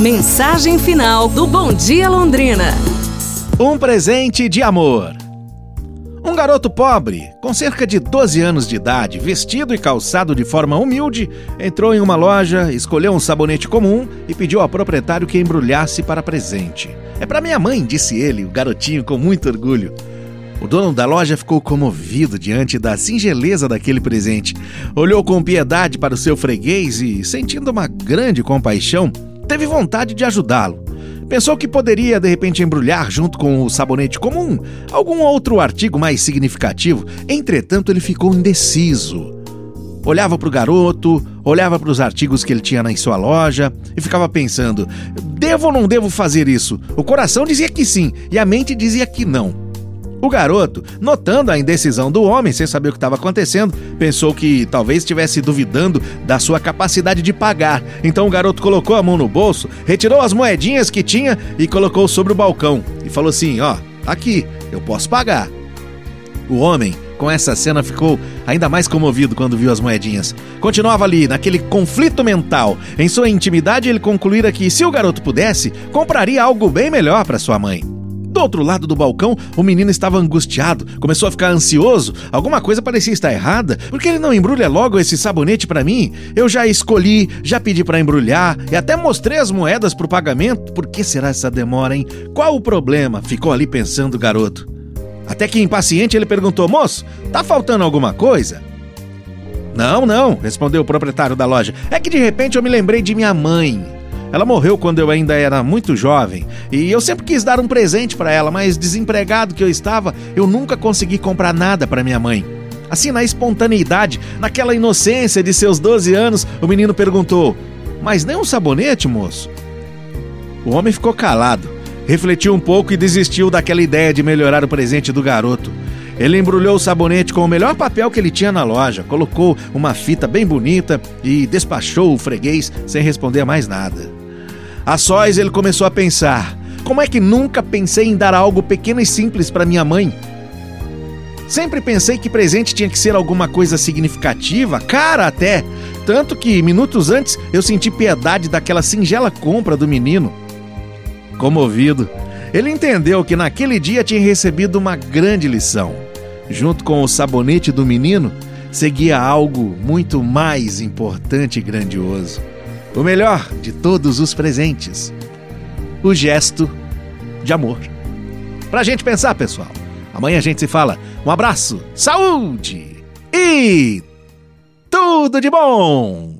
Mensagem final do Bom Dia Londrina. Um presente de amor. Um garoto pobre, com cerca de 12 anos de idade, vestido e calçado de forma humilde, entrou em uma loja, escolheu um sabonete comum e pediu ao proprietário que embrulhasse para presente. É para minha mãe, disse ele, o garotinho com muito orgulho. O dono da loja ficou comovido diante da singeleza daquele presente. Olhou com piedade para o seu freguês e, sentindo uma grande compaixão, teve vontade de ajudá-lo. Pensou que poderia de repente embrulhar junto com o sabonete comum algum outro artigo mais significativo, entretanto ele ficou indeciso. Olhava para o garoto, olhava para os artigos que ele tinha na sua loja e ficava pensando: devo ou não devo fazer isso? O coração dizia que sim e a mente dizia que não. O garoto, notando a indecisão do homem, sem saber o que estava acontecendo, pensou que talvez estivesse duvidando da sua capacidade de pagar. Então o garoto colocou a mão no bolso, retirou as moedinhas que tinha e colocou sobre o balcão. E falou assim: Ó, aqui, eu posso pagar. O homem, com essa cena, ficou ainda mais comovido quando viu as moedinhas. Continuava ali, naquele conflito mental. Em sua intimidade, ele concluíra que, se o garoto pudesse, compraria algo bem melhor para sua mãe. Do outro lado do balcão, o menino estava angustiado, começou a ficar ansioso. Alguma coisa parecia estar errada. Por que ele não embrulha logo esse sabonete para mim? Eu já escolhi, já pedi para embrulhar e até mostrei as moedas para o pagamento. Por que será essa demora, hein? Qual o problema? Ficou ali pensando o garoto. Até que impaciente ele perguntou: Moço, tá faltando alguma coisa? Não, não, respondeu o proprietário da loja. É que de repente eu me lembrei de minha mãe. Ela morreu quando eu ainda era muito jovem e eu sempre quis dar um presente para ela, mas desempregado que eu estava, eu nunca consegui comprar nada para minha mãe. Assim, na espontaneidade, naquela inocência de seus 12 anos, o menino perguntou: Mas nem um sabonete, moço? O homem ficou calado, refletiu um pouco e desistiu daquela ideia de melhorar o presente do garoto. Ele embrulhou o sabonete com o melhor papel que ele tinha na loja, colocou uma fita bem bonita e despachou o freguês sem responder mais nada. A sós ele começou a pensar: como é que nunca pensei em dar algo pequeno e simples para minha mãe? Sempre pensei que presente tinha que ser alguma coisa significativa, cara até. Tanto que, minutos antes, eu senti piedade daquela singela compra do menino. Comovido, ele entendeu que naquele dia tinha recebido uma grande lição. Junto com o sabonete do menino, seguia algo muito mais importante e grandioso o melhor de todos os presentes: o gesto de amor. Pra gente pensar, pessoal. Amanhã a gente se fala. Um abraço, saúde e tudo de bom!